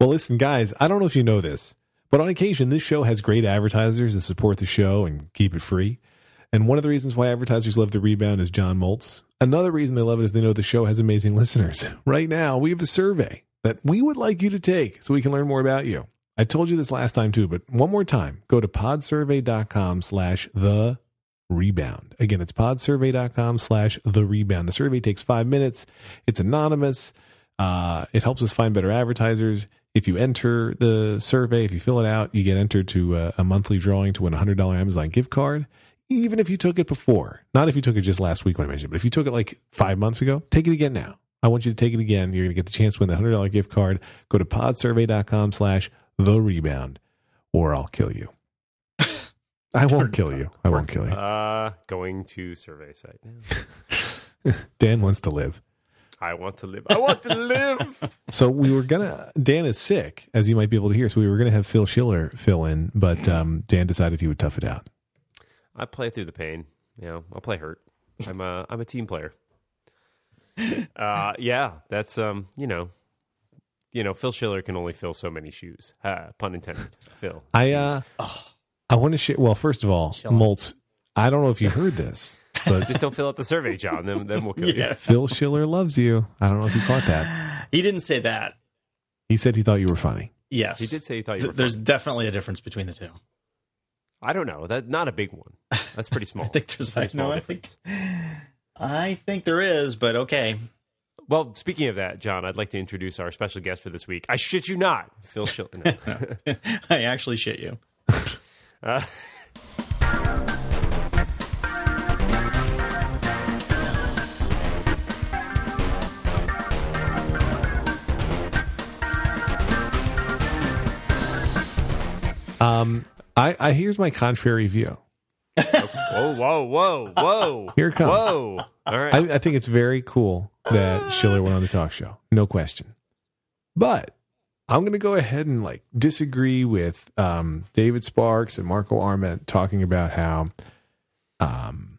Well, listen, guys, I don't know if you know this, but on occasion, this show has great advertisers that support the show and keep it free. And one of the reasons why advertisers love the rebound is John Moltz. Another reason they love it is they know the show has amazing listeners. Right now, we have a survey that we would like you to take so we can learn more about you. I told you this last time too, but one more time, go to podsurvey.com slash the rebound. Again, it's podsurvey.com slash the rebound. The survey takes five minutes. It's anonymous. Uh, it helps us find better advertisers. If you enter the survey, if you fill it out, you get entered to a, a monthly drawing to win a $100 Amazon gift card. Even if you took it before, not if you took it just last week when I mentioned it, but if you took it like five months ago, take it again now. I want you to take it again. You're going to get the chance to win the $100 gift card. Go to podsurvey.com slash the rebound or I'll kill you. I won't kill you. I won't kill you. Uh, going to survey site now. Dan wants to live. I want to live. I want to live. So we were gonna. Dan is sick, as you might be able to hear. So we were gonna have Phil Schiller fill in, but um, Dan decided he would tough it out. I play through the pain. You know, I'll play hurt. I'm a I'm a team player. Uh, yeah, that's um, you know, you know, Phil Schiller can only fill so many shoes. Uh, pun intended. Phil. I uh, I want to share. Well, first of all, Moltz. I don't know if you heard this, but Just don't fill out the survey, John. Then then we'll kill Yeah. you. Phil Schiller loves you. I don't know if you caught that. He didn't say that. He said he thought you were funny. Yes. He did say he thought you Th- were. There's funny. definitely a difference between the two. I don't know. That not a big one. That's pretty small. I think there's Pretty small no, I think. I think there is, but okay. Well, speaking of that, John, I'd like to introduce our special guest for this week. I shit you not, Phil Schiller. No. I actually shit you. Uh, Um, I, I here's my contrary view. whoa, whoa, whoa, whoa! Here it comes. Whoa! All right. I, I think it's very cool that Schiller went on the talk show, no question. But I'm going to go ahead and like disagree with um, David Sparks and Marco Arment talking about how um,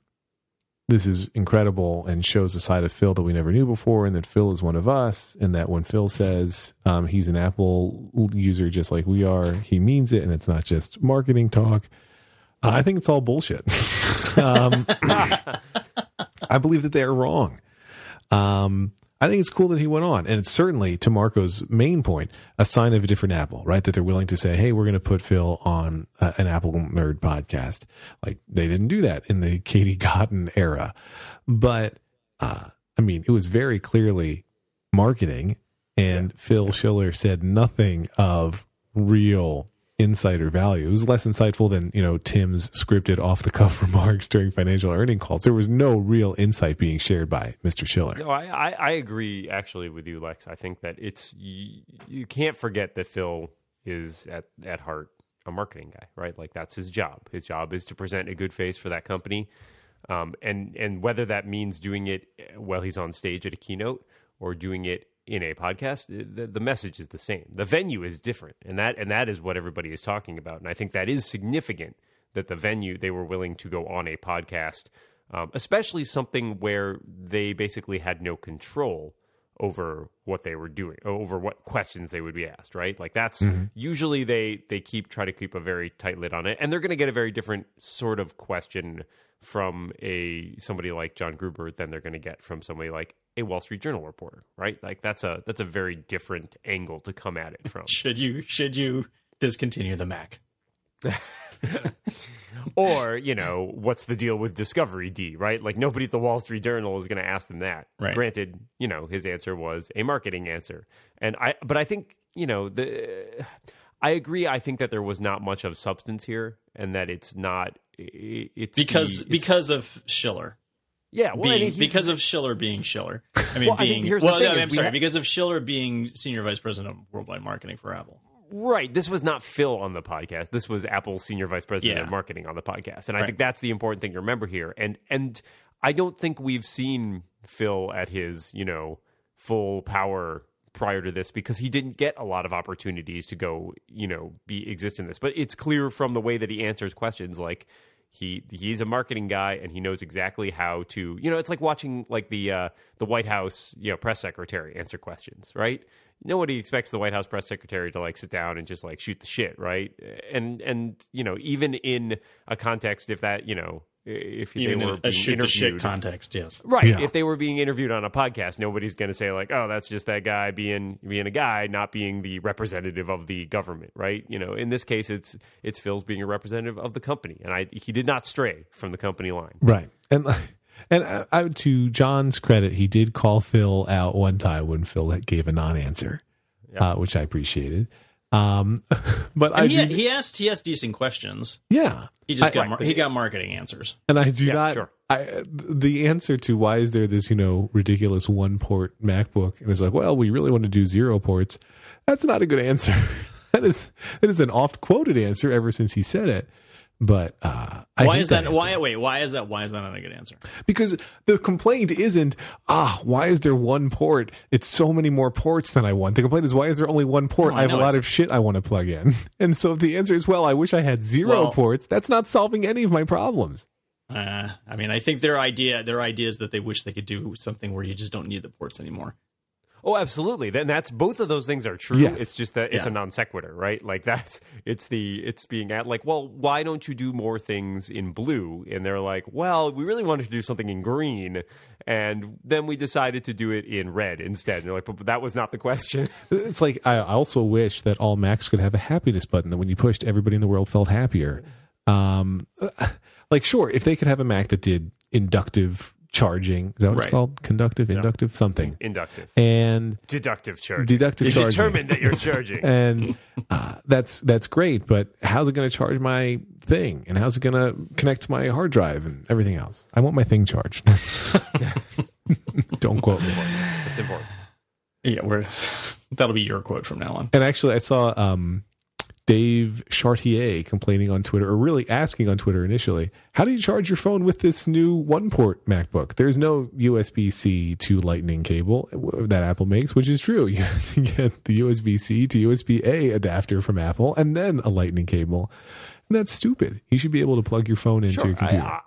this is incredible and shows a side of Phil that we never knew before, and that Phil is one of us, and that when Phil says um, he's an Apple user just like we are, he means it, and it's not just marketing talk. Uh, I think it's all bullshit. um, I believe that they are wrong. Um, I think it's cool that he went on, and it's certainly to Marco's main point a sign of a different Apple, right? That they're willing to say, "Hey, we're going to put Phil on uh, an Apple Nerd podcast." Like they didn't do that in the Katie Cotton era, but uh, I mean, it was very clearly marketing, and Phil Schiller said nothing of real insider value. It was less insightful than, you know, Tim's scripted off the cuff remarks during financial earning calls. There was no real insight being shared by Mr. Schiller. No, I, I, I agree actually with you, Lex. I think that it's you, you can't forget that Phil is at at heart a marketing guy, right? Like that's his job. His job is to present a good face for that company, um, and and whether that means doing it while he's on stage at a keynote or doing it in a podcast, the, the message is the same. The venue is different, and that and that is what everybody is talking about. And I think that is significant that the venue they were willing to go on a podcast, um, especially something where they basically had no control over what they were doing, over what questions they would be asked. Right, like that's usually they they keep try to keep a very tight lid on it, and they're going to get a very different sort of question from a somebody like John Gruber than they're going to get from somebody like a Wall Street Journal reporter, right? Like that's a that's a very different angle to come at it from. Should you should you discontinue the Mac? or, you know, what's the deal with discoveryd, right? Like nobody at the Wall Street Journal is going to ask them that. Right. Granted, you know, his answer was a marketing answer. And I but I think, you know, the I agree I think that there was not much of substance here and that it's not it's Because the- it's- because of Schiller. Yeah, well, being, he- because of Schiller being Schiller. I mean, Well, I being here's the well, thing no, is I'm we sorry, ha- because of Schiller being senior vice president of worldwide marketing for Apple. Right. This was not Phil on the podcast. This was Apple's senior vice president Yeah. of marketing on the podcast. And I Right. think that's the important thing to remember here. And and I don't think we've seen Phil at his, you know, full power prior to this because he didn't get a lot of opportunities to go, you know, be exist in this. But it's clear from the way that he answers questions like He he's a marketing guy and he knows exactly how to you know it's like watching like the uh, the White House you know press secretary answer questions right? Nobody expects the White House press secretary to like sit down and just like shoot the shit right? And and you know even in a context if that you know if Even they in were a being shoot the shit context, yes. Right. Yeah. If they were being interviewed on a podcast, nobody's going to say like, "Oh, that's just that guy being being a guy, not being the representative of the government." Right. You know, in this case, it's it's Phil's being a representative of the company, and I he did not stray from the company line. Right. And and I, I, to John's credit, he did call Phil out one time when Phil gave a non-answer, Yeah. uh, which I appreciated. Um, but I he, do, he asked he asked decent questions. yeah, He just I- got right, he got marketing answers. and I do Yeah, not. sure. I the answer to why is there this you know ridiculous one port MacBook and it's like well we really want to do zero ports. That's not a good answer. that is that is an oft quoted answer ever since he said it. But uh, I Why is that? answer. why wait? Why is that? Why is that not a good answer? because the complaint isn't ah why is there one port it's so many more ports than i want the complaint is why is there only one port No, i I have a lot it's- of shit i want to plug in and so if the answer is well i wish i had zero Well- ports that's not solving any of my problems Uh, I mean, I think their idea their idea is that they wish they could do something where you just don't need the ports anymore. Oh, absolutely. Then that's both of those things are true. Yes. It's just that it's Yeah. a non sequitur, right? Like that's it's the it's being at like, well, why don't you do more things in blue? And they're like, well, we really wanted to do something in green, and then we decided to do it in red instead. And they're like, but, but that was not the question. it's like i also wish that all macs could have a happiness button that when you pushed everybody in the world felt happier um like sure if they could have a mac that did inductive charging is that what it's called conductive inductive something Inductive, and deductive charge. deductive You charging determine that you're charging. and uh, that's that's great. But how's it going to charge my thing? And how's it going to connect to my hard drive and everything else? I want my thing charged. That's don't quote me. That's important. Yeah, we're that'll be your quote from now on. And actually, I saw um, Dave Chartier complaining on Twitter, or really asking on Twitter initially, "How do you charge your phone with this new one-port MacBook? There's no USB-C to Lightning cable that Apple makes, which is true. You have to get the USB-C to USB-A adapter from Apple, and then a Lightning cable." And that's stupid. You should be able to plug your phone into Sure, your computer. I- I-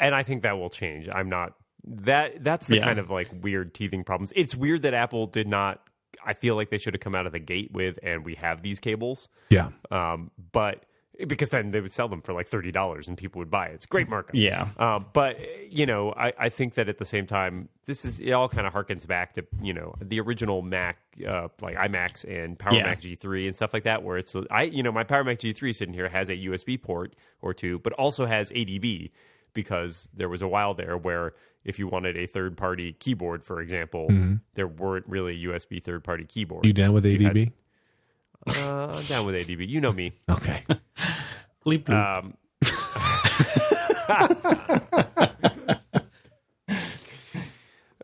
and I think that will change. I'm not that. That's the Yeah. kind of like weird teething problems. It's weird that Apple did not. I feel like they should have come out of the gate with, and we have these cables. yeah. Um, but because then they would sell them for like thirty dollars, and people would buy it. It's a great markup. Yeah, Um, but you know, I, I think that at the same time, this is it all kind of harkens back to you know the original Mac, uh, like iMacs and Power Yeah. Mac G3 and stuff like that, where it's I you know my Power Mac G3 sitting here has a USB port or two, but also has ADB because there was a while there where if you wanted a third party keyboard, for example, there weren't really USB third party keyboards. Mm-hmm. You down with had- ADB? uh, I'm down with ADB. You know me. Okay. bleep bloop. Um,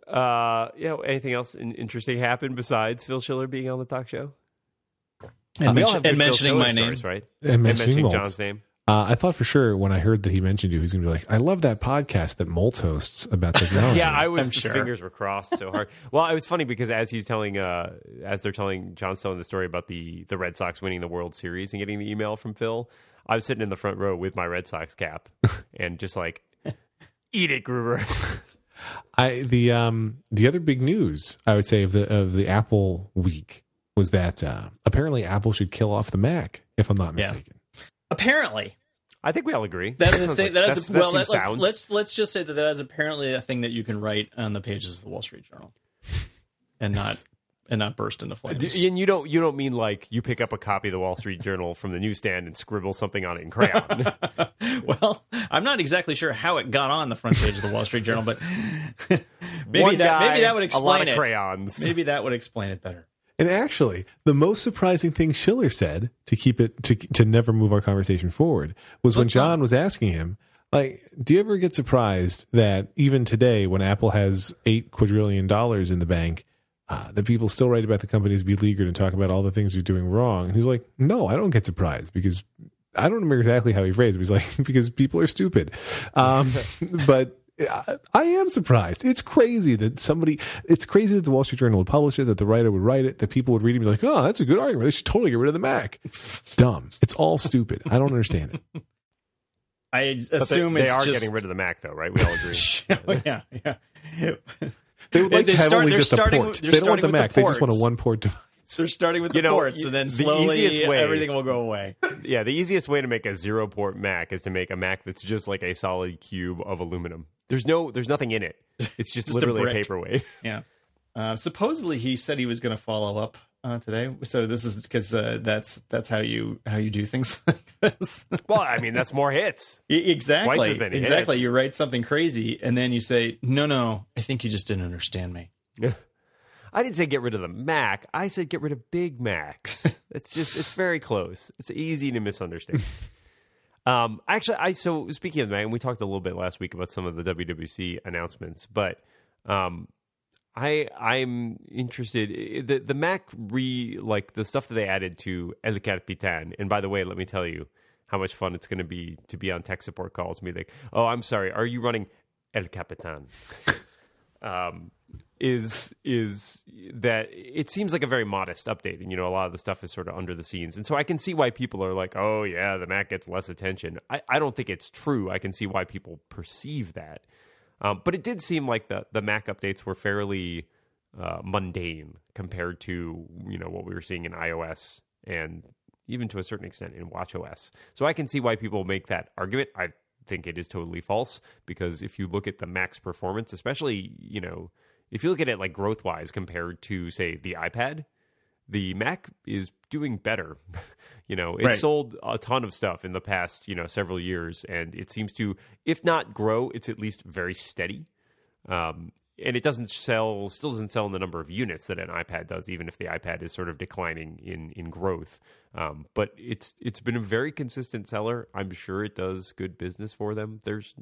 uh, yeah. Anything else interesting happened besides Phil Schiller being on the talk show? and, We all mention- and mentioning Schiller my name. stories, right? And And mentioning mentioning John's name. Uh, I thought for sure when I heard that he mentioned you, he's going to be like, I love that podcast that Moltz hosts about technology. Yeah, I was. I'm the sure. fingers were crossed so hard. well, it was funny because as he's telling, uh, as they're telling John telling the story about the the Red Sox winning the World Series and getting the email from Phil, I was sitting in the front row with my Red Sox cap and just like, eat it, Gruber. I the um the other big news I would say of the of the Apple week was that uh, apparently Apple should kill off the Mac if I'm not Yeah. mistaken. Apparently, I think we all agree. that is a thing. like- that's- is a, well. That, let's, let's let's just say that that is apparently a thing that you can write on the pages of the Wall Street Journal, and not and not burst into flames. D- and you don't you don't mean like you pick up a copy of the Wall Street Journal from the newsstand and scribble something on it in crayon. well, I'm not exactly sure how it got on the front page of the Wall Street Journal, but maybe One that guy, maybe that would explain a lot of it. crayons. Maybe that would explain it better. And actually, the most surprising thing Schiller said to keep it to to never move our conversation forward was when. John was asking him, like, do you ever get surprised that even today, when Apple has eight quadrillion dollars in the bank, uh, that people still write about the company as beleaguered and talk about all the things you're doing wrong? And he's like, no, I don't get surprised because I don't remember exactly how he phrased it. He's like, because people are stupid. Um, but I, I am surprised. It's crazy that somebody, it's crazy that the Wall Street Journal would publish it, that the writer would write it, that people would read it and be like, oh, that's a good argument. They should totally get rid of the Mac. Dumb. It's all stupid. I don't understand it. I assume they, they it's are just getting rid of the Mac, though, right? We all agree. oh, yeah, yeah. They would like They to have start- only they're just a starting port. they're don't want starting the with the Mac. they just want a one port device. So they're starting with the You know, ports, and then the slowly easiest way- everything will go away. yeah, the easiest way to make a zero port Mac is to make a Mac that's just like a solid cube of aluminum. There's no, there's nothing in it. It's just, Just a literally a, brick. paperweight. Yeah. Uh, supposedly, he said he was going to follow up uh, today. So this is because uh, that's that's how you how you do things like this. well, I mean, that's more hits. Exactly. Twice as many exactly. hits. You write something crazy, and then you say, "No, no, I think you just didn't understand me." I didn't say get rid of the Mac. I said get rid of Big Macs. it's just it's very close. It's easy to misunderstand. um, actually, I so speaking of the Mac, and we talked a little bit last week about some of the WWDC announcements, but um, I I'm interested the the Mac re like the stuff that they added to El Capitan. And by the way, let me tell you how much fun it's going to be to be on tech support calls. be like, oh, I'm sorry, are you running El Capitan? um, is is that it seems like a very modest update, and you know a lot of the stuff is sort of under the scenes, and so I can see why people are like, oh yeah, the Mac gets less attention. I, I don't think it's true. I can see why people perceive that, um, but it did seem like the the Mac updates were fairly uh, mundane compared to you know what we were seeing in iOS and even to a certain extent in WatchOS. So I can see why people make that argument. I think it is totally false because if you look at the Mac's performance, especially you know if you look at it like growth wise compared to say the iPad, the Mac is doing better. you know, it Right. sold a ton of stuff in the past, you know, several years and it seems to if not grow, it's at least very steady. Um and it doesn't sell still doesn't sell in the number of units that an iPad does even if the iPad is sort of declining in in growth. Um, but it's it's been a very consistent seller. I'm sure it does good business for them. There's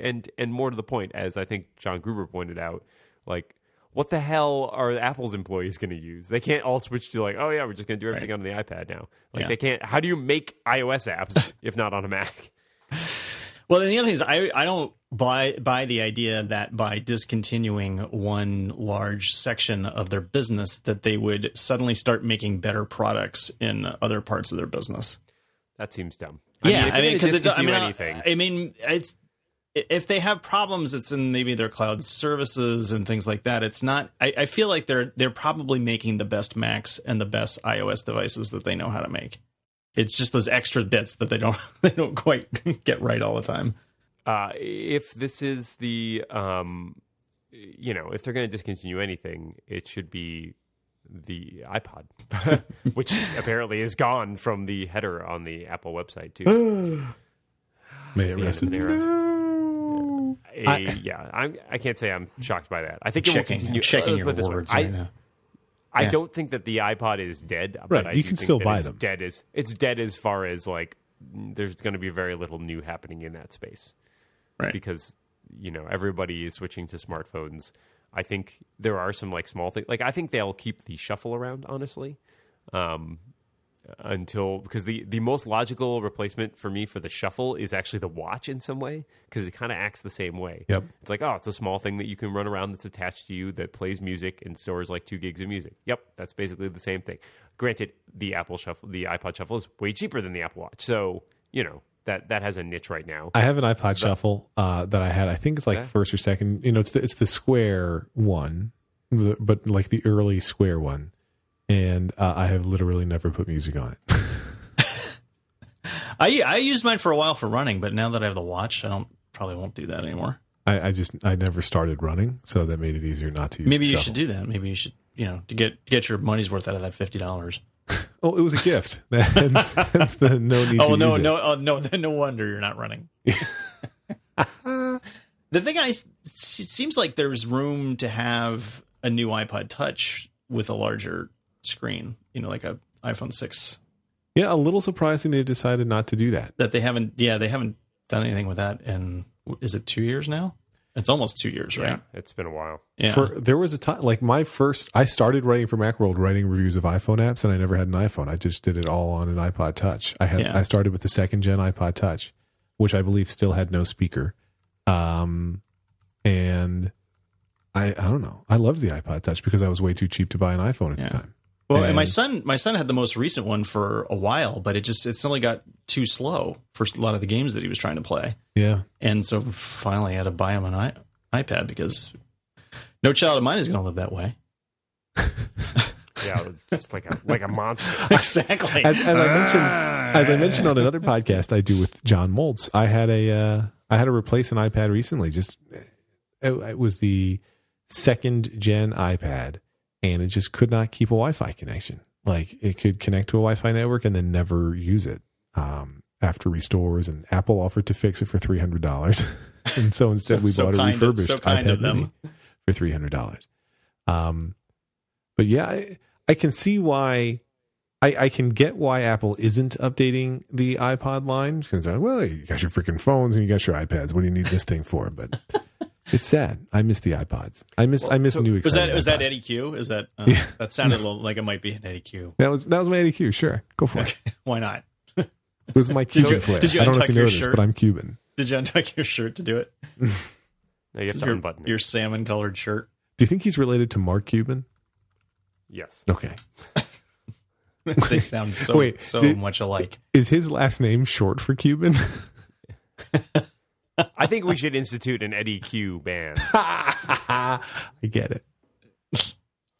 and and more to the point as I think John Gruber pointed out, like what the hell are Apple's employees going to use? They can't all switch to like, oh yeah, we're just going to do everything on the iPad now. Like Yeah. they can't. How do you make iOS apps if not on a Mac? Well, then the other thing is, I I don't buy buy the idea that by discontinuing one large section of their business, that they would suddenly start making better products in other parts of their business. That seems dumb. yeah, if I mean, because I discontinue mean, anything, I mean, it's if they have problems, it's in maybe their cloud services and things like that. It's not. I, I feel like they're they're probably making the best Macs and the best iOS devices that they know how to make. It's just those extra bits that they don't they don't quite get right all the time. uh, if this is the um, you know if they're going to discontinue anything it should be the ipod which apparently is gone from the header on the apple website too May it rest in peace. A- I- yeah I'm, i can't say i'm shocked by that i think it will Checking, continue checking let's your put this way. words I, right now. I Yeah. don't think that the iPod is dead. Right, I you can think still buy it's them. Dead as it's dead as far as like there's going to be very little new happening in that space, Right. Because you know everybody is switching to smartphones. I think there are some like small things. Like I think they'll keep the shuffle around honestly, um, until because the the most logical replacement for me for the shuffle is actually the watch in some way because it kind of acts the same way. Yep. It's like, oh, it's a small thing that you can run around that's attached to you that plays music and stores like two gigs of music. Yep, that's basically the same thing. Granted, the Apple Shuffle, the iPod Shuffle is way cheaper than the Apple Watch, so you know that that has a niche right now. I have an iPod Shuffle uh, that I had. I think it's like Yeah. first or second. You know, it's the it's the square one, the- but like the early square one. And uh, I have literally never put music on it. I I used mine for a while for running, but now that I have the watch, I don't probably won't do that anymore. I, I just I never started running, so that made it easier not to. Use Maybe you shuffle. should do that. Maybe you should, you know, to get get your money's worth out of that fifty dollars. Oh, it was a gift. That's, that's the no need. Oh to no, use it. no, oh, no! Then no wonder you're not running. the thing I it seems like there's room to have a new iPod Touch with a larger screen. You know, like a iPhone six. Yeah, a little surprising they decided not to do that. That they haven't. Yeah, they haven't done anything with that. in is it two years now? It's almost two years, right? it's been a while. Yeah. For there was a time like my first I started writing for Macworld writing reviews of iPhone apps and I never had an iPhone. I just did it all on an iPod Touch. I had Yeah. I started with the second gen iPod Touch, which I believe still had no speaker. Um and I I don't know. I loved the iPod Touch because I was way too cheap to buy an iPhone at Yeah. the time. Well, and my son, my son had the most recent one for a while, but it just it suddenly got too slow for a lot of the games that he was trying to play, Yeah. and so finally I had to buy him an I, iPad because no child of mine is going to live that way. Yeah, just like a like a monster. exactly. As, as I mentioned, as I mentioned on another podcast I do with John Moltz, I had a uh, I had to replace an iPad recently. Just it, it was the second gen iPad, and it just could not keep a Wi-Fi connection. Like it could connect to a Wi-Fi network and then never use it um, after restores. And Apple offered to fix it for three hundred dollars, and so instead So- we so bought a kind of- refurbished so iPad them. Mini for three hundred dollars. Um, but yeah, I, I can see why. I, I can get why Apple isn't updating the iPod line because well, you got your freaking phones and you got your iPads. What do you need this thing for? But it's sad. I miss the iPods. I miss I miss so- new. was exciting that was that iPods. Eddy Cue? Is that uh, Yeah. that sounded a little like it might be an Eddy Cue? That was that was my Eddy Cue. Sure, go for it. Why not? It was my you- Cuban flair. did you I don't know untuck if you know your this, shirt? but I'm Cuban. Did you untuck your shirt to do it? No, you have to your, unbutton it. your salmon colored shirt. Do you think he's related to Mark Cuban? Yes. Okay. they sound so Wait, so did- much alike. Is his last name short for Cuban? I think we should institute an Eddy Cue band. I get it.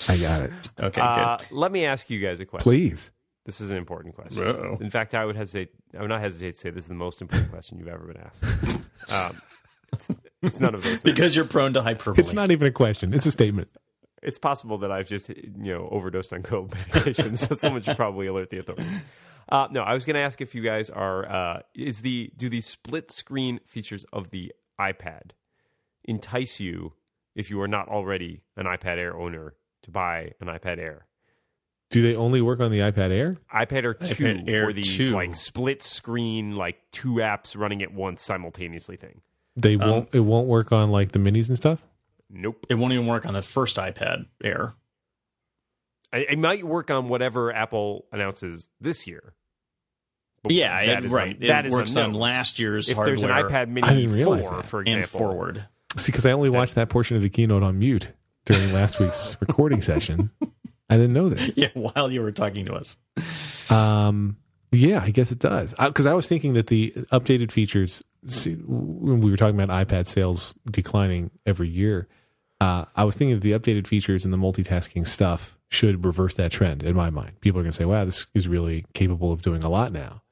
I got it. Okay, Uh, good. let me ask you guys a question. Please. This is an important question. Uh-oh. In fact, I would hesitate. I would not hesitate to say this is the most important question you've ever been asked. Um, it's, it's none of those. Things. Because you're prone to hyperbole. It's not even a question. It's a statement. It's possible that I've just you know overdosed on cold medication, so someone should probably alert the authorities. Uh, no, I was going to ask if you guys are uh, is the do the split screen features of the iPad entice you if you are not already an iPad Air owner to buy an iPad Air? Do they only work on the iPad Air? iPad Air two iPad Air for the 2. like split screen, like two apps running at once simultaneously thing. They Um, won't. It won't work on like the minis and stuff. Nope. It won't even work on the first iPad Air. I- It might work on whatever Apple announces this year. But Yeah, that it, is right. un- that it is works on last year's If hardware there's an iPad I Mini didn't realize four, that. for and example, forward. See, because I only watched that portion of the keynote on mute during last week's recording session. I didn't know this. Yeah, while you were talking to us. Um, yeah, I guess it does. Because I, was thinking that the updated features, see, when we were talking about iPad sales declining every year, uh, I was thinking that the updated features and the multitasking stuff should reverse that trend in my mind. People are going to say, "Wow, this is really capable of doing a lot now."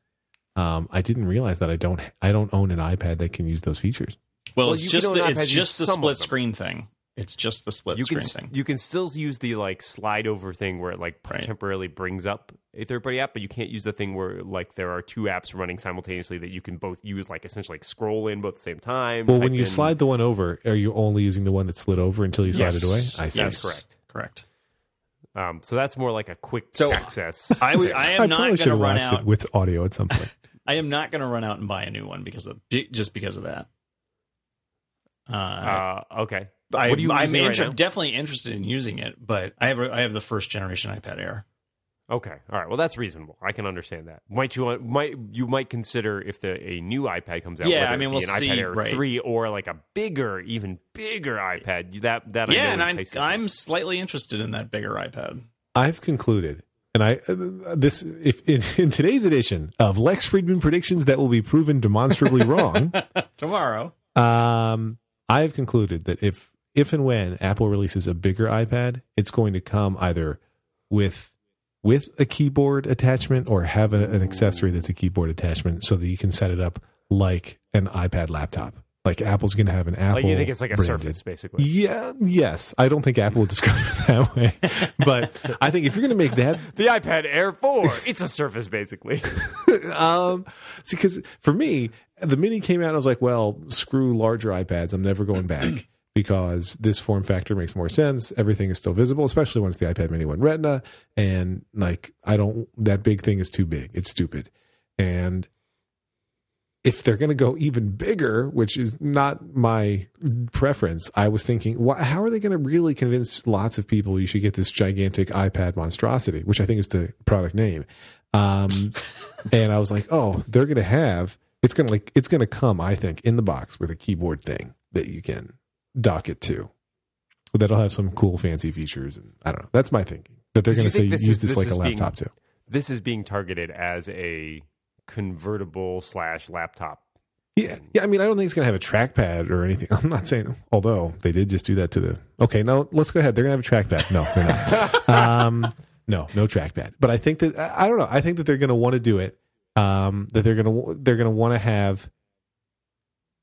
Um, I didn't realize that I don't I don't own an iPad that can use those features. Well, Well, it's just the, it's just the use some of split screen thing. It's just the split you can screen thing. you can still use the like slide over thing where it like Right. temporarily brings up a third party app, but you can't use the thing where like there are two apps running simultaneously that you can both use, like essentially like scroll in both at the same time. Well, when you in- slide the one over, are you only using the one that slid over until you slide Yes. it away? I see. That's correct. Correct. Um, so that's more like a quick So, access. I was I am I not going should to have run watched out. it with audio at some point. I am not going to run out and buy a new one because of just because of that. Uh, uh, okay. I, what are you I'm using right inter- now? definitely interested in using it, but I have a, I have the first generation iPad Air. Okay, all right. Well, that's reasonable. I can understand that. Might you might you might consider if the a new iPad comes out? Yeah, whether I it mean, be we'll an see, iPad Air right. three or like a bigger, even bigger iPad. That that I yeah, know and I'm. I'm slightly interested in that bigger iPad. I've concluded, and I this if in, in today's edition of Lex Friedman predictions that will be proven demonstrably wrong, Tomorrow, um, I've concluded that if if and when Apple releases a bigger iPad, it's going to come either with with a keyboard attachment or have a, an accessory that's a keyboard attachment, so that you can set it up like an iPad laptop. Like Apple's going to have an Apple. like you think it's like a branded- Surface, basically. Yeah, yes. I don't think Apple would describe it that way, but I think if you're going to make that The iPad Air four, it's a Surface, basically. um, because for me, the mini came out. and I was like, well, screw larger iPads. I'm never going back because this form factor makes more sense. Everything is still visible, especially once the iPad Mini went Retina. And like, I don't. That big thing is too big. It's stupid. And if they're going to go even bigger, which is not my preference, I was thinking, wh- how are they going to really convince lots of people you should get this gigantic iPad monstrosity, which I think is the product name. Um, and I was like, oh, they're going to have it's going to like it's going to come, I think, in the box with a keyboard thing that you can dock it to. That'll have some cool, fancy features, and I don't know. That's my thinking. that they're going to say this use is- this, this like a is being- laptop too. This is being targeted as a convertible slash laptop. Yeah, yeah. I mean, I don't think it's going to have a trackpad or anything. I'm not saying, although they did just do that to the. Okay, no, let's go ahead. They're going to have a trackpad. No, they're not. um, no, no trackpad. But I think that I don't know. I think that they're going to want to do it. Um, that they're to they're going to want to have.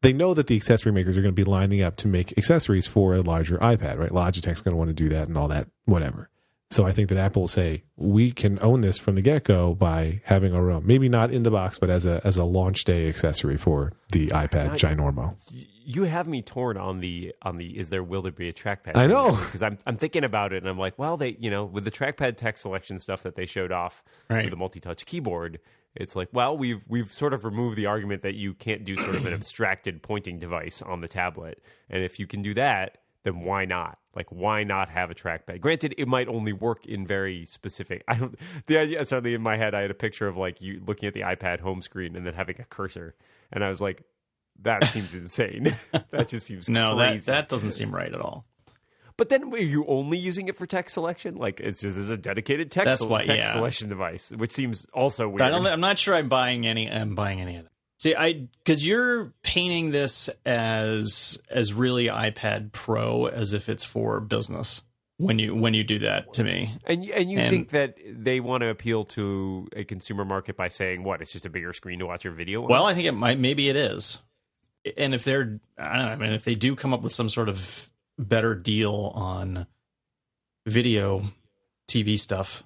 They know that the accessory makers are going to be lining up to make accessories for a larger iPad, right? Logitech's going to want to do that and all that, whatever. So I think that Apple will say we can own this from the get go by having our own, maybe not in the box, but as a as a launch day accessory for the iPad Nice. Ginormo. You have me torn on the on the is there will there be a trackpad? I know. because I'm I'm thinking about it and I'm like, well, they you know with the trackpad text selection stuff that they showed off Right. with the multi-touch keyboard, it's like, well, we've we've sort of removed the argument that you can't do sort of an abstracted pointing device on the tablet, and if you can do that, then why not? Like, why not have a trackpad? Granted, it might only work in very specific. I don't. The idea suddenly in my head, I had a picture of like you looking at the iPad home screen and then having a cursor, and I was like, that seems insane. that just seems No, crazy. that that doesn't seem right at all. But then, are you only using it for text selection? Like, it's just as a dedicated text, That's why- text yeah. selection device, which seems also weird. I don't. I'm not sure. I'm buying any. I'm buying any of that. See, I because you're painting this as as really iPad Pro as if it's for business when you when you do that to me. And you- and you And- think that they want to appeal to a consumer market by saying what? It's just a bigger screen to watch your video. on? Well, I think it might. Maybe it is. And if they're, I don't know. I mean, if they do come up with some sort of better deal on video, TV stuff,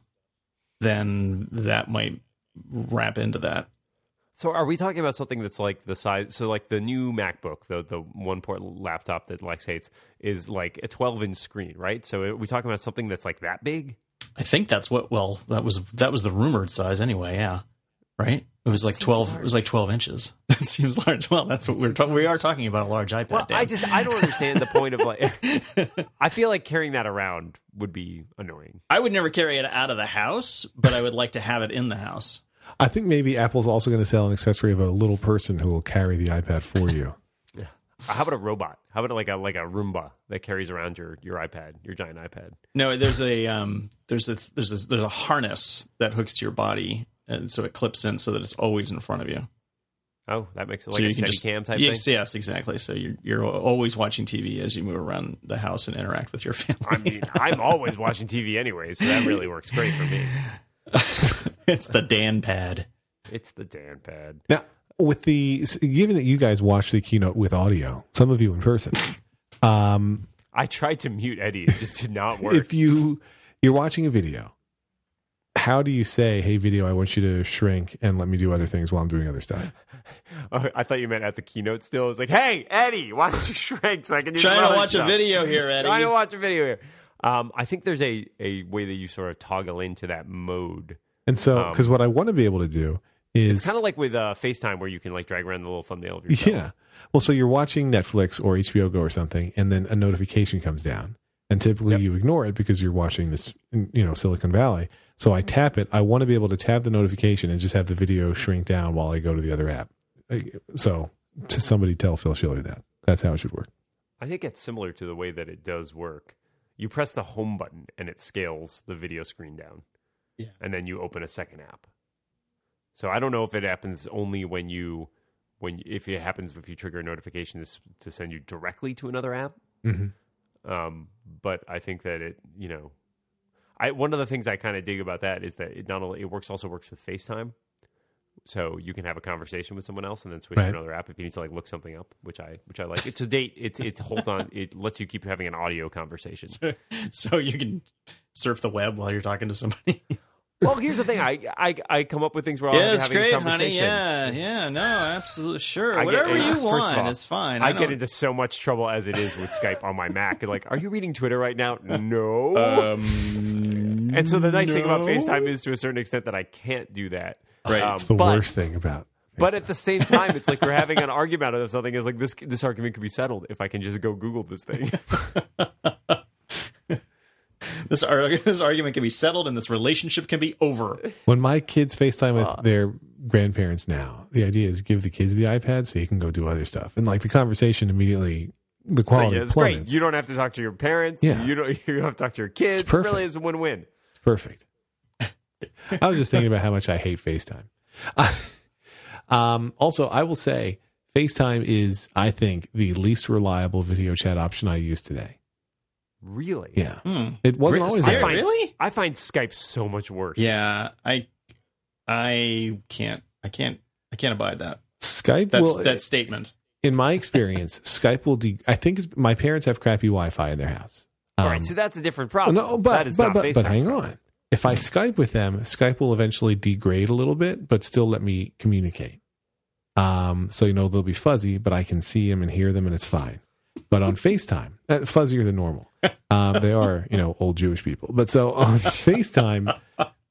then that might wrap into that. So are we talking about something that's like the size? So like the new MacBook, the the one port laptop that Lex hates, is like a 12 inch screen, right? So are we talking about something that's like that big? I think that's what. Well, that was that was the rumored size anyway. Yeah, right. It was like twelve. large. It was like twelve inches. It seems large. Well, that's what we're talking. We are talking about a large iPad. Well, Dan. I just I don't understand the point of like. I feel like carrying that around would be annoying. I would never carry it out of the house, but I would like to have it in the house. I think maybe Apple's also going to sell an accessory of a little person who will carry the iPad for you. yeah. How about a robot? How about like a like a Roomba that carries around your your iPad, your giant iPad? No, there's a um, there's a there's a there's a harness that hooks to your body, and so it clips in so that it's always in front of you. Oh, that makes it so like a you can steady just cam type yes, thing. yes, exactly. So you're you're always watching TV as you move around the house and interact with your family. I mean, I'm always watching TV anyway, so that really works great for me. it's the Dan pad. It's the Dan pad. Now, with the given that you guys watched the keynote with audio, some of you in person, um, I tried to mute Eddie, it just did not work. if you you're watching a video, how do you say, "Hey, video, I want you to shrink and let me do other things while I'm doing other stuff"? Oh, I thought you meant at the keynote. Still, it was like, "Hey, Eddie, why don't you shrink so I can do Trying to watch stuff?" a video here, Eddie. Trying to watch a video here. Um, I think there's a a way that you sort of toggle into that mode. And so, Um, because what I want to be able to do is Kind of like with uh, FaceTime, where you can like drag around the little thumbnail of yourself. Yeah. Well, so you're watching Netflix or HBO Go or something, and then a notification comes down, and typically Yep. you ignore it because you're watching this, you know, Silicon Valley. So I tap it. I want to be able to tap the notification and just have the video shrink down while I go to the other app. So to somebody tell Phil Schiller that that's how it should work. I think it's similar to the way that it does work. You press the home button and it scales the video screen down. Yeah. And then you open a second app. So I don't know if it happens only when you when if it happens if you trigger a notification to, to send you directly to another app. Mm-hmm. Um, but I think that it, you know, I one of the things I kind of dig about that is that it not only it works also works with FaceTime. So you can have a conversation with someone else and then switch Right. to another app if you need to like look something up, which I which I like. It's a date. It it holds on. It lets you keep having an audio conversation. so you can surf the web while you're talking to somebody. well, here's the thing. I I, I come up with things where I'll yeah, be it's having a great, honey. conversation. Yeah, yeah, no, absolutely, sure. I get- Whatever you first of want, all, it's fine. I, I, get into so much trouble as it is with Skype on my Mac. Like, are you reading Twitter right now? No. Um, And so the nice thing about no. FaceTime is to a certain extent that I can't do that. Right. Um, It's the but, worst thing about. But at the same time, it's like we're having an argument of something. Is like this this argument could be settled if I can just go Google this thing. This, ar- this argument can be settled and this relationship can be over. when my kids FaceTime with their grandparents now, the idea is give the kids the iPad so you can go do other stuff, and like the conversation immediately, the So, quality yeah, it's great. plummets. You don't have to talk to your parents. Yeah. You don't. You don't have to talk to your kids. It perfect. really is a win win. It's Perfect. I was just thinking about how much I hate FaceTime. um, also, I will say FaceTime is, I think, the least reliable video chat option I use today. Really? Yeah. Hmm. It wasn't Re- always I there. find, Really? I find Skype so much worse. Yeah, I I can't I can't I can't abide that. Skype That's will, that statement. in my experience, Skype will. De- I think it's, my parents have crappy Wi-Fi in their house. All Um, right, so that's a different problem. no, but that is but not but, but hang on. If I Skype with them, Skype will eventually degrade a little bit, but still let me communicate. Um, so you know they'll be fuzzy, but I can see them and hear them, and it's fine. But on FaceTime, uh, fuzzier than normal. Um, they are, you know, old Jewish people. But so on FaceTime,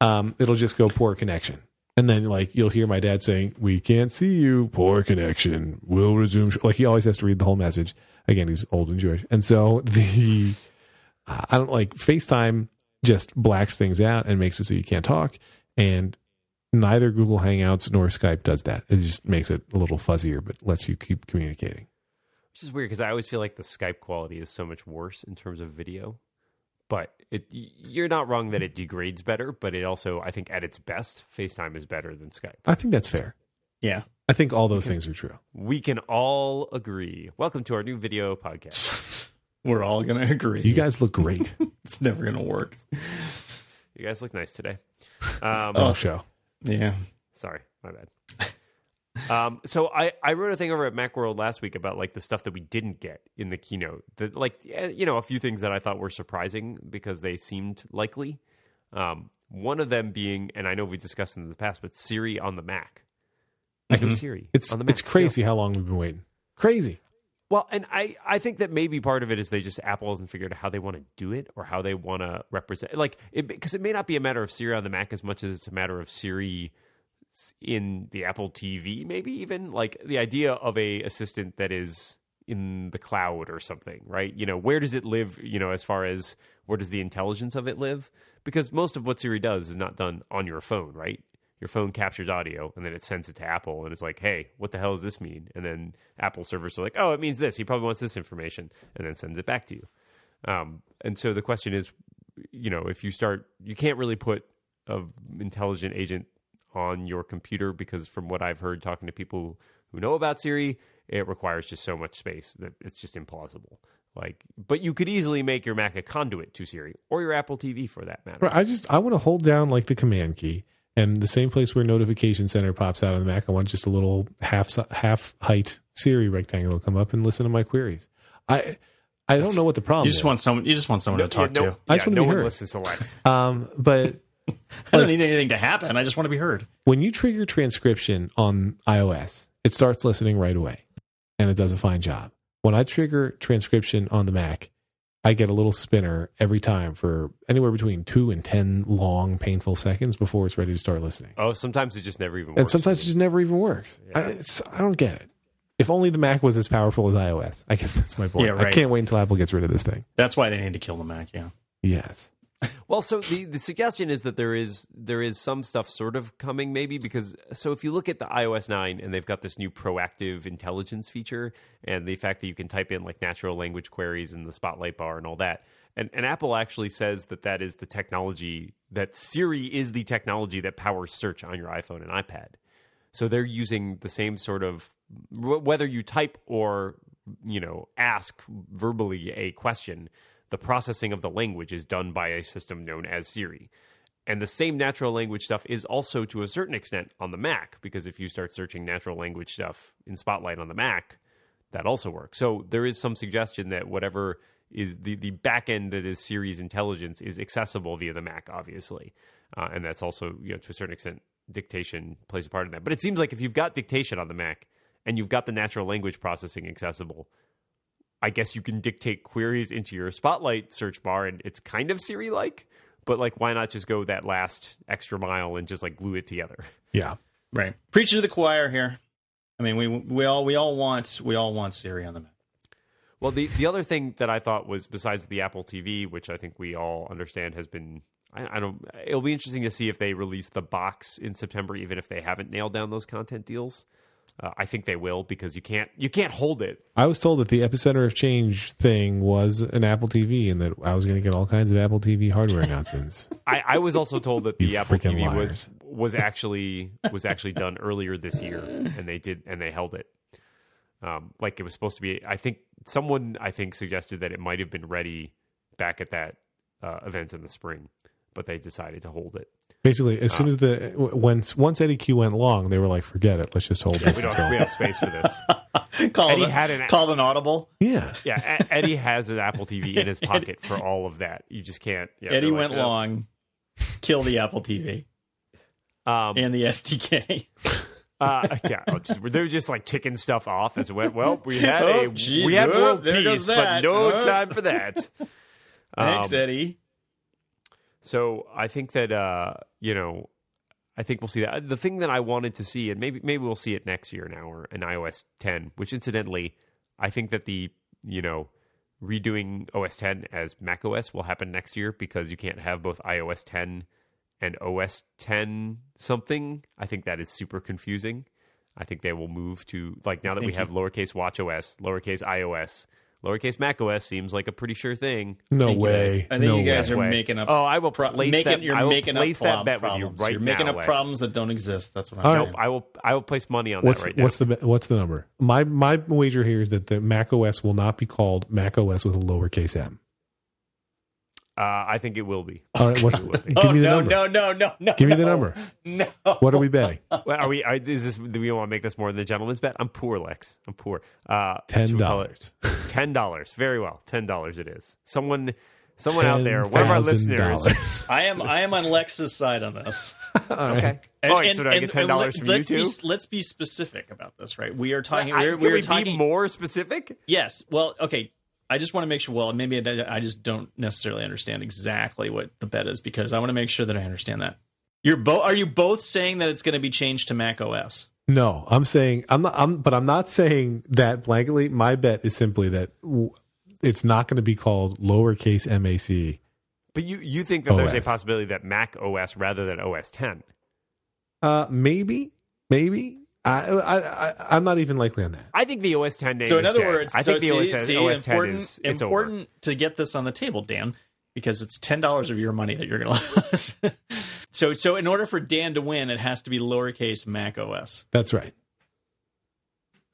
um, it'll just go poor connection. And then, like, you'll hear my dad saying, We can't see you. Poor connection. We'll resume. sh-" Like, he always has to read the whole message. Again, he's old and Jewish. And so the, uh, I don't like FaceTime just blacks things out and makes it so you can't talk. And neither Google Hangouts nor Skype does that. It just makes it a little fuzzier, but lets you keep communicating. Which is weird because I always feel like the Skype quality is so much worse in terms of video. But it, you're not wrong that it degrades better, but it also, I think, at its best, FaceTime is better than Skype. I think that's fair. Yeah. I think all those things are true. We can all agree. Welcome to our new video podcast. We're all gonna agree. You guys look great. it's never gonna work. You guys look nice today. Um, oh, show. Yeah. Sorry, my bad. Um, so I, I wrote a thing over at Macworld last week about like the stuff that we didn't get in the keynote. That like eh, you know a few things that I thought were surprising because they seemed likely. Um, one of them being, and I know we discussed in the past, but Siri on the Mac. Like Mhm. Siri, It's on the Mac it's crazy how long we've been waiting. Crazy. Well, and I, I think that maybe part of it is they just Apple hasn't figured out how they want to do it or how they want to represent like it because it may not be a matter of Siri on the Mac as much as it's a matter of Siri in the Apple TV, maybe even like the idea of a assistant that is in the cloud or something, right? You know, where does it live? You know, as far as where does the intelligence of it live? Because most of what Siri does is not done on your phone, right? Your phone captures audio and then it sends it to Apple and it's like, hey, what the hell does this mean? And then Apple servers are like, oh, it means this. He probably wants this information and then sends it back to you. Um, and so the question is, you know, if you start, you can't really put a intelligent agent on your computer because from what I've heard talking to people who know about Siri, it requires just so much space that it's just implausible. Like, but you could easily make your Mac a conduit to Siri or your Apple TV for that matter. Right, I just I want to hold down like the command key and the same place where notification center pops out on the Mac. I want just a little half half height Siri rectangle to come up and listen to my queries. I I don't know what the problem You just is. want someone. You just want someone No, to talk yeah, no, to. I just yeah, wanna no be one heard. listens to Lex. um, but I don't need anything to happen. I just want to be heard. when you trigger transcription on iOS, it starts listening right away, and it does a fine job. When I trigger transcription on the Mac, I get a little spinner every time for anywhere between two and ten long, painful seconds before it's ready to start listening. oh, sometimes it just never even works. and sometimes it just never even works. I, Yeah. it's, I don't get it. If only the Mac was as powerful as iOS. I guess that's my point. Yeah, right. I can't wait until Apple gets rid of this thing. That's why they need to kill the Mac. Yeah. Yes. Well, so the, the suggestion is that there is there is some stuff sort of coming, maybe because so if you look at the iOS nine and they've got this new proactive intelligence feature and the fact that you can type in like natural language queries in the spotlight bar and all that, and and Apple actually says that that is the technology that Siri is the technology that powers search on your iPhone and iPad. So they're using the same sort of whether you type or you know ask verbally a question, the processing of the language is done by a system known as Siri. And the same natural language stuff is also to a certain extent on the Mac because if you start searching natural language stuff in Spotlight on the Mac, that also works. So there is some suggestion that whatever is the, the back end that is Siri's intelligence is accessible via the Mac, obviously. Uh, and that's also, you know, to a certain extent, dictation plays a part in that. But it seems like if you've got dictation on the Mac and you've got the natural language processing accessible, I guess you can dictate queries into your Spotlight search bar and it's kind of Siri like. But like, why not just go that last extra mile and just like glue it together? Yeah. Right. Preaching to the choir here. I mean, we we all we all want we all want Siri on the Mac. Well, the the other thing that I thought was besides the Apple TV, which I think we all understand has been, I, I don't. It'll be interesting to see if they release the box in September, even if they haven't nailed down those content deals. Uh, I think they will because you can't you can't hold it. I was told that the epicenter of change thing was an Apple TV, and that I was going to get all kinds of Apple TV hardware announcements. I, I was also told that the Apple TV liars. was was actually was actually done earlier this year, and they did and they held it. Um, like it was supposed to be. I think someone I think suggested that it might have been ready back at that uh, event in the spring, but they decided to hold it. Basically, as soon as the once once Eddy Cue went long, they were like, "Forget it. Let's just hold this." We don't until- we have space for this. called, Eddie an, had an- called an audible. yeah, Yeah, E- Eddie has an Apple TV in his pocket for all of that. You just can't. Yeah, Eddie they're went like, no. long, kill the Apple TV Um, and the SDK. Uh, yeah, I'll just, they were just like ticking stuff off as it went. Well, we had Oh, a geez, we had oh, world there goes peace, but that. no Oh. time for that. Thanks, Um, Eddie. So I think that uh, you know, I think we'll see that. The thing that I wanted to see, and maybe maybe we'll see it next year now, or in iOS 10. Which incidentally, I think that the you know redoing OS 10 as Mac OS will happen next year because you can't have both iOS 10 and OS 10 something. I think that is super confusing. I think they will move to like now that we have lowercase Watch OS, lowercase iOS, lowercase macOS seems like a pretty sure thing. no Thank you. way. I think no you guys way. are making up. Oh, I will pro- place making, that. You're I will making place up that prob- bet with you problems. right You're making now, up Lex. problems that don't exist. That's what I'm saying. right. Nope, I will. I will place money on What's that right now. what's the what's the number? My my wager here is that the macOS will not be called macOS with a lowercase m. uh, I think it will be. All right, what's the, give oh me the no, number. no, no, no, no! Give me the number. No. What are we betting? Well, are we? Are, is this? Do we want to make this more than the gentleman's bet? I'm poor, Lex. I'm poor. Uh, Ten should we call it dollars. Ten dollars. Very well. Ten dollars. It is. Someone. Someone out there. One of our listeners. I am. I am on Lex's side on this. All right. Okay. And- All right. and- so do I get ten dollars from you let's too? Be, let's be specific about this, right? We are talking. I- we're, can we're we talking be more specific? Yes. Well, okay. I just want to make sure. Well, maybe I, I just don't necessarily understand exactly what the bet is because I want to make sure that I understand that. You're both. Are you both saying that it's going to be changed to Mac OS? No, I'm saying I'm not. I'm, but I'm not saying that blankly. My bet is simply that w- it's not going to be called lowercase mac. But you you think that there's a possibility that Mac OS rather than OS 10? Uh, maybe, maybe. I, I, I, I'm not even likely on that. I think the OS 10 name. So in is other dead. words, I so think the see, OS, see, OS 10 important, is it's over. important to get this on the table, Dan, because it's ten dollars of your money that you're going to lose. so, so in order for Dan to win, it has to be lowercase Mac OS. That's right.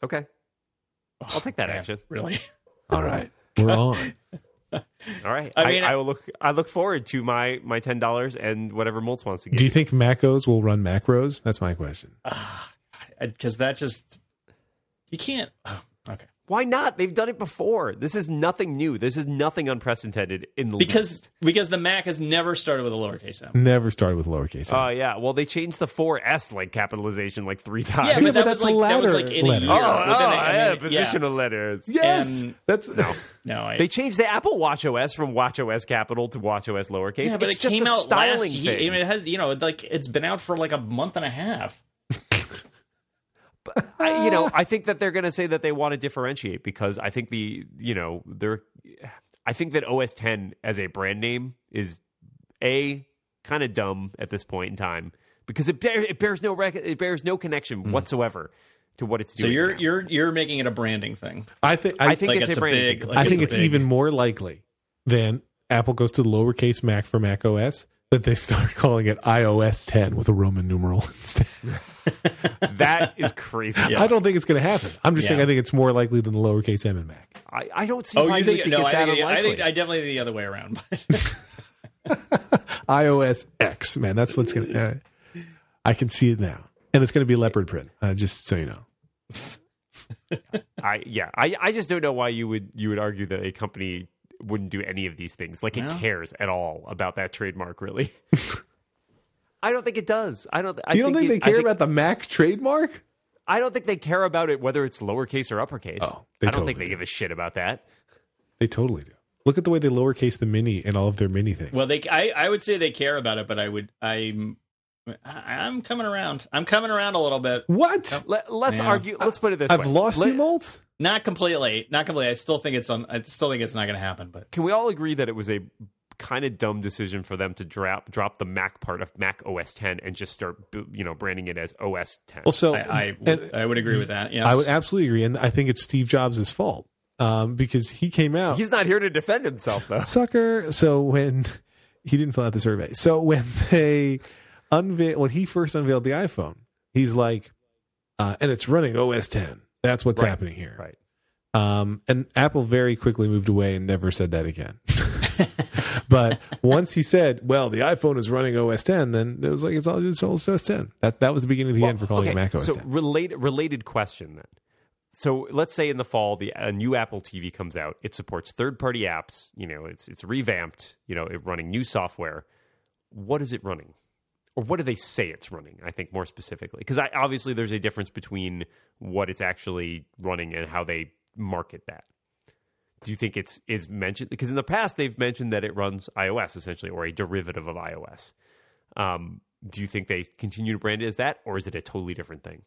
Okay, I'll take that oh, Man, action. Really? All right, we're on. All right, I I, mean, I, will look. I look forward to my my ten dollars and whatever Moltz wants to give. Do you me. think macos will run macros? That's my question. Ah, Because that just you can't. Oh, okay. Why not? They've done it before. This is nothing new. This is nothing unprecedented in the Because least. because the Mac has never started with a lowercase m. Never started with lowercase. Oh m. yeah. Well, they changed the four S like capitalization like three times. Yeah, but but that that's was the like that was like in a letter. year. oh, Within oh, a- I yeah, mean, yeah. positional letters. yes, and- that's No. No, I, They changed the Apple Watch OS from Watch OS capital to Watch OS lowercase. yeah, but it's it just came a out styling last year. thing. I mean, it has you know like it's been out for like a month and a half. I, you know, I think that they're going to say that they want to differentiate because I think the, you know, they're, I think that OS 10 as a brand name is a kind of dumb at this point in time because it, bear, it bears no rec- it bears no connection mm. whatsoever to what it's doing. So you're now. you're you're making it a branding thing. I think. I, I think like it's, it's a a brand big- thing. like I think a it's even more likely than Apple goes to lowercase Mac for Mac OS that they start calling it iOS 10 with a Roman numeral instead. that is crazy. Yes. I don't think it's going to happen. I'm just Yeah. saying I think it's more likely than the lowercase m in Mac. I, I don't see Oh, why you you think, no? it's I that think, I unlikely. think I definitely think the other way around. But iOS X, man, that's what's going to. Uh, I can see it now, and it's going to be leopard print. Uh, just so you know. I yeah, I, I just don't know why you would you would argue that a company wouldn't do any of these things. Like it cares at all about that trademark, really. I don't think it does. I don't. I you don't think, it- they I care about the Mac trademark? I don't think they care about it whether it's lowercase or uppercase. Oh, they I don't totally think they do. give a shit about that. They totally do. Look at the way they lowercase the mini and all of their mini things. well, they I, I would say they care about it, but I would I'm I- I'm coming around. I'm coming around a little bit. what? Let, us Yeah. argue. Let's put it this way. I've lost Let- you, Moltz? Not completely. Not completely. I still think it's on. I still think it's not going to happen. But Can we all agree that it was a kind of dumb decision for them to drop drop the Mac part of Mac OS 10 and just start you know branding it as OS 10. Well, so I, I, would, and I would agree with that. Yes. I would absolutely agree, and I think it's Steve Jobs' fault um, because he came out He's not here to defend himself though. sucker. So when he didn't fill out the survey, so when they unveil when he first unveiled the iPhone, he's like, uh, and it's running OS 10. That's what's Right. happening here. right. Um, and Apple very quickly moved away and never said that again. but once he said, "Well, the iPhone is running OS 10," then it was like it's all just OS 10. That that was the beginning of the end for calling okay, it Mac OS so 10. related related question then. So let's say in the fall the a new Apple TV comes out. It supports third party apps. You know, it's it's revamped. You know, it running new software. What is it running? Or what do they say it's running? I think more specifically, because obviously there's a difference between what it's actually running and how they market that. Do you think it's is mentioned? Because in the past they've mentioned that it runs iOS essentially, or a derivative of iOS. Um, do you think they continue to brand it as that, or is it a totally different thing?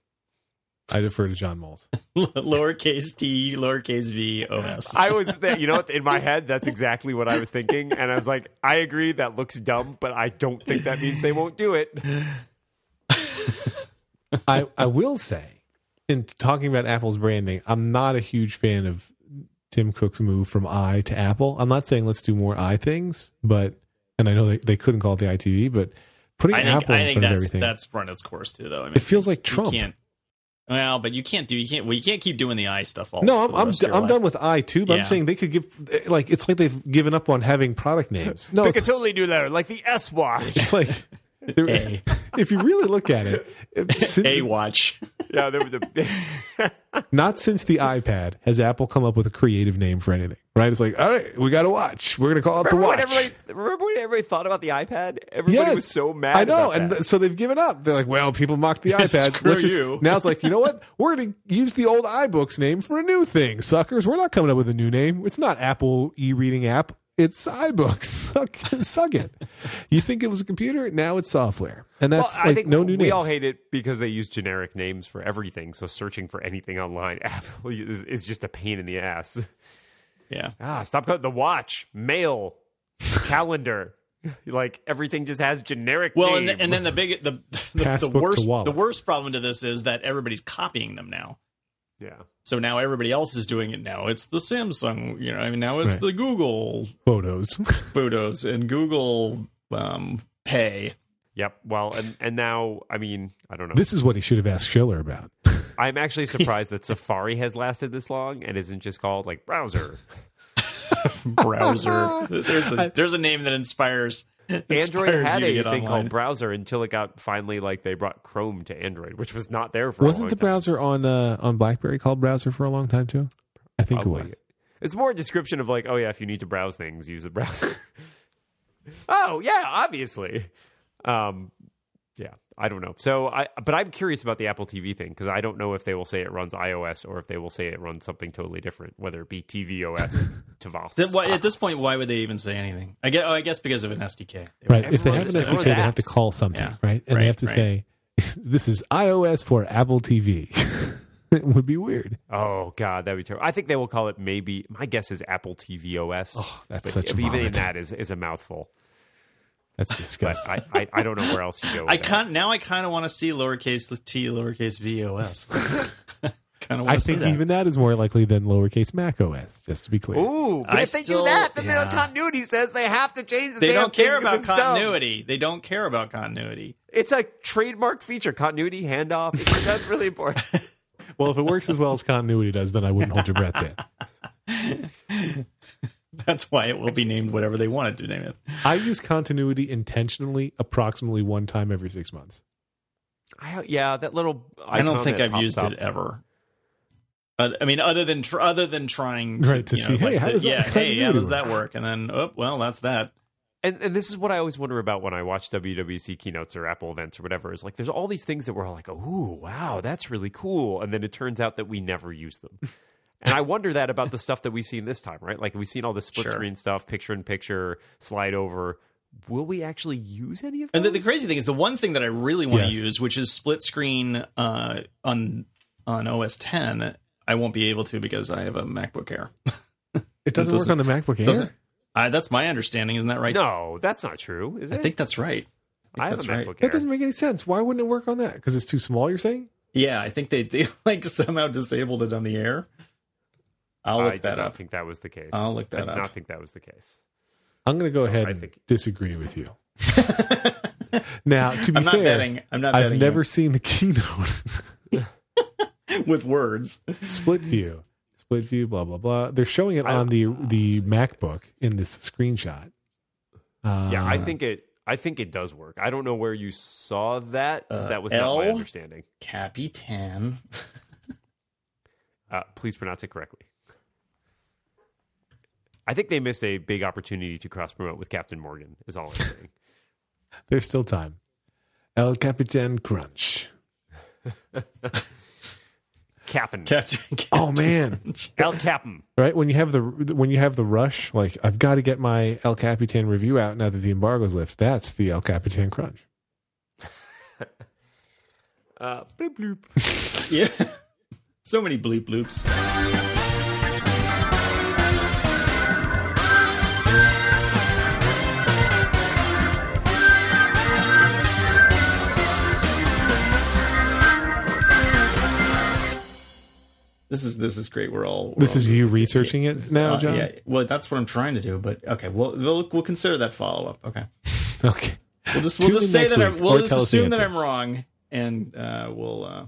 I defer to John Moltz. lowercase t, lowercase v, os. I was, you know, what, in my head, that's exactly what I was thinking, and I was like, I agree, that looks dumb, but I don't think that means they won't do it. I, I will say, in talking about Apple's branding, I'm not a huge fan of Tim Cook's move from i to Apple. I'm not saying let's do more i things, but and I know they, they couldn't call it the iTV, but putting I think Apple I in think front of that's everything, that's run its course too, though. I mean, it feels like you Trump. Can't. Well, but you can't do you can't well you can't keep doing the i stuff all. No, for I'm I'm, rest of your I'm done with i too, but Yeah. I'm saying they could give eh, like it's like they've given up on having product names. No, They could totally do that, like the S Watch. it's like there- A. if you really look at it, since- A watch. yeah, there was a. not since the iPad has Apple come up with a creative name for anything. Right? It's like, all right, we got a watch. We're gonna call it the watch. when everybody, remember when everybody thought about the iPad? Everybody was so mad. I know, about and that. th- so they've given up. They're like, well, people mock the iPad. Screw Let's just- you. Now it's like, you know what? We're going to use the old iBooks name for a new thing, suckers. We're not coming up with a new name. It's not Apple e-reading app. It's iBooks. Suck, suck it. You think it was a computer? Now it's software, and that's well, I like think no new name. we names. all hate it because they use generic names for everything. So searching for anything online is, is just a pain in the ass. Yeah. Ah, stop calling the watch, mail, calendar. like everything just has generic. Well, and, name. and then the big the the, the worst the worst problem to this is that everybody's copying them now. Yeah, So now everybody else is doing it. Now it's the Samsung, you know. I mean, now it's Right. the Google photos. photos and Google um, Pay. yep. Well, and and now I mean I don't know. this is what he should have asked Schiller about. I'm actually surprised that Safari has lasted this long and isn't just called like browser. browser. there's a there's a name that inspires. Android had a thing called browser until it got finally like they brought Chrome to Android, which was not there for. a long time. Wasn't long the time. browser on uh, on BlackBerry called browser for a long time too? I think Probably. it was. It's more a description of like, oh yeah, if you need to browse things, use the browser. oh yeah, obviously. Um, yeah, I don't know. So I, but I'm curious about the Apple TV thing because I don't know if they will say it runs iOS or if they will say it runs something totally different, whether it be tvOS, TVOS. Why- at this point, why would they even say anything? I guess, oh, I guess because of an SDK. They Right. would- If they have an SDK, they have to call something, Yeah. right? And Right, they have to right. say, "This is iOS for Apple TV." it would be weird. Oh god, that'd be terrible. I think they will call it maybe. My guess is Apple tvOS. Oh, that's but such a even vomit. that is is a mouthful. That's disgusting. I, I, I don't know where else you go. With I can't now. I kind of want to see lowercase t, lowercase vos. kind of. I think even that is more likely than lowercase Mac OS. Just to be clear. Ooh, but I if they still- do that, then yeah. the continuity says they have to change the they damn don't care thing 'cause about it's dumb. continuity. They don't care about continuity. It's a trademark feature. Continuity, handoff. It's- that's really important. Well, if it works as well as continuity does, then I wouldn't hold your breath there. That's why it will be named whatever they wanted to name it. I use continuity intentionally, approximately one time every six months. I, yeah, that little. I don't think I've used up. it ever. But I mean, other than tr- other than trying, Right, to you see, know, hey, like how to- does that yeah, hey, yeah, continuity does that work? work? And then, oh, well, that's that. And, and this is what I always wonder about when I watch WWDC keynotes or Apple events or whatever. Is like there's all these things that we're all like, oh wow, that's really cool, and then it turns out that we never use them. and I wonder that about the stuff that we've seen this time, right? Like we've seen all the split Sure. screen stuff, picture in picture, slide over. Will we actually use any of those? And the, the crazy thing is, the one thing that I really want to Yes. use, which is split screen uh, on on OS 10, I won't be able to because I have a MacBook Air. It doesn't, work doesn't- on the MacBook Air. Doesn't I, that's my understanding. Isn't that right? No, that's not true. Is I think that's right. I I have that's a right. MacBook That doesn't make any sense. Why wouldn't it work on that? Because it's too small. You're saying? Yeah, I think they they like somehow disabled it on the air. I'll look I do that not up. think that was the case. I'll look that I do up. not think that was the case. I'm going to go ahead I and think- disagree with you. now, to be I'm not fair, betting. I'm not I've betting. never seen the keynote. with words. split view, split view, blah blah blah. They're showing it I- on the the MacBook in this screenshot. Uh, Yeah, I think it. I think it does work. I don't know where you saw that. Uh, that was not my understanding. Capitan. Uh, please pronounce it correctly. I think they missed a big opportunity to cross promote with Captain Morgan. Is all I'm saying. there's still time. El Capitan Crunch. Captain. Captain. Oh man, El Captain. right when you have the when you have the rush, like I've got to get my El Capitan review out now that the embargo's lifted. That's the El Capitan Crunch. Uh, bloop, bloop. yeah. So many bleep bloops. This is this is great. We're all we're This all- is you researching it now, Uh, John. yeah, well, that's what I'm trying to do. But okay, we'll we'll, we'll consider that follow up. Okay, Okay. we'll just we'll Tune just say that I'm, we'll just tell us the assume that. I'm wrong, and uh, we'll uh,